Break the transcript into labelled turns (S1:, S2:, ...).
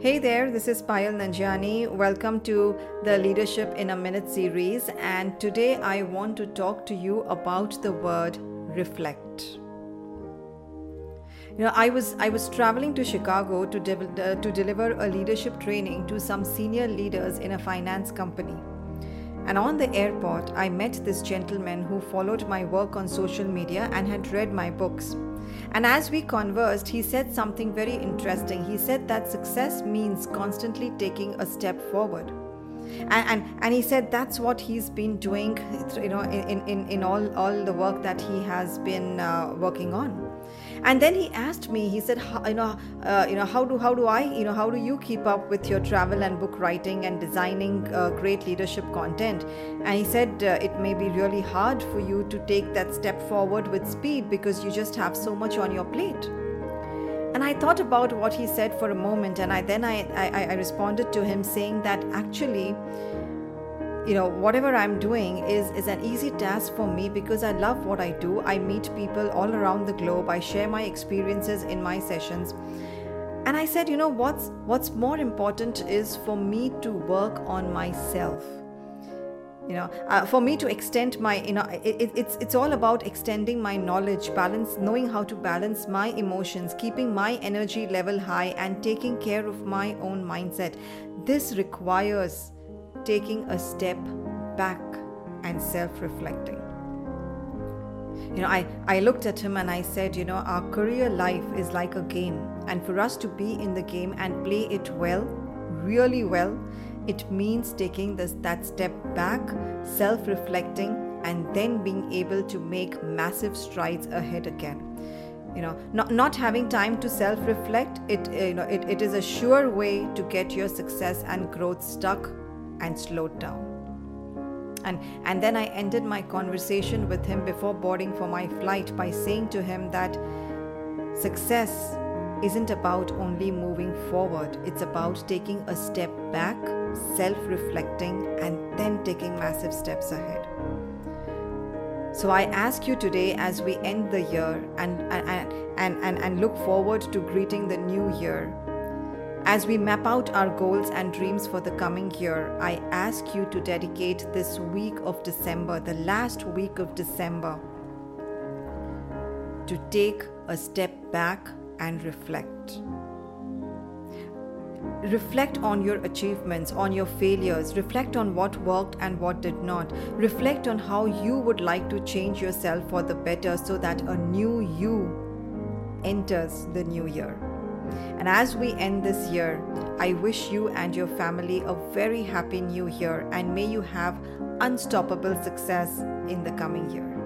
S1: Hey there, this is Payal Nanjiani. Welcome to the Leadership in a Minute series. And today I want to talk to you about the word reflect. You know, I was I was traveling to Chicago to de- to deliver a leadership training to some senior leaders in a finance company. And on the airport, I met this gentleman who followed my work on social media and had read my books. And as we conversed, he said something very interesting. He said that success means constantly taking a step forward. And, and, and he said that's what he's been doing you know in, in, in all, all the work that he has been uh, working on. And then he asked me he said you know uh, you know how do how do i you know how do you keep up with your travel and book writing and designing uh, great leadership content? And he said uh, it may be really hard for you to take that step forward with speed because you just have so much on your plate I thought about what he said for a moment, and I then I, I, I responded to him saying that actually, you know whatever i'm doing is is an easy task for me because i love what i do. I meet people all around the globe. I share my experiences in my sessions. And i said you know what's what's more important is for me to work on myself you know uh, for me to extend my you know it, it's it's all about extending my knowledge balance knowing how to balance my emotions keeping my energy level high and taking care of my own mindset this requires taking a step back and self reflecting. You know, I, I looked at him and I said, you know, our career life is like a game. And for us to be in the game and play it well, really well, it means taking this, that step back, self reflecting, and then being able to make massive strides ahead again you know not, not having time to self reflect it uh, you know it, it is a sure way to get your success and growth stuck and slowed down. And, and then I ended my conversation with him before boarding for my flight by saying to him that success isn't about only moving forward, it's about taking a step back, self reflecting, and then taking massive steps ahead. So I ask you today as we end the year and, and, and, and, and look forward to greeting the new year as we map out our goals and dreams for the coming year, I ask you to dedicate this week of December, the last week of December, to take a step back and reflect. Reflect on your achievements, on your failures, reflect on what worked and what did not. Reflect on how you would like to change yourself for the better so that a new you enters the new year. And as we end this year, I wish you and your family a very happy new year and may you have unstoppable success in the coming year.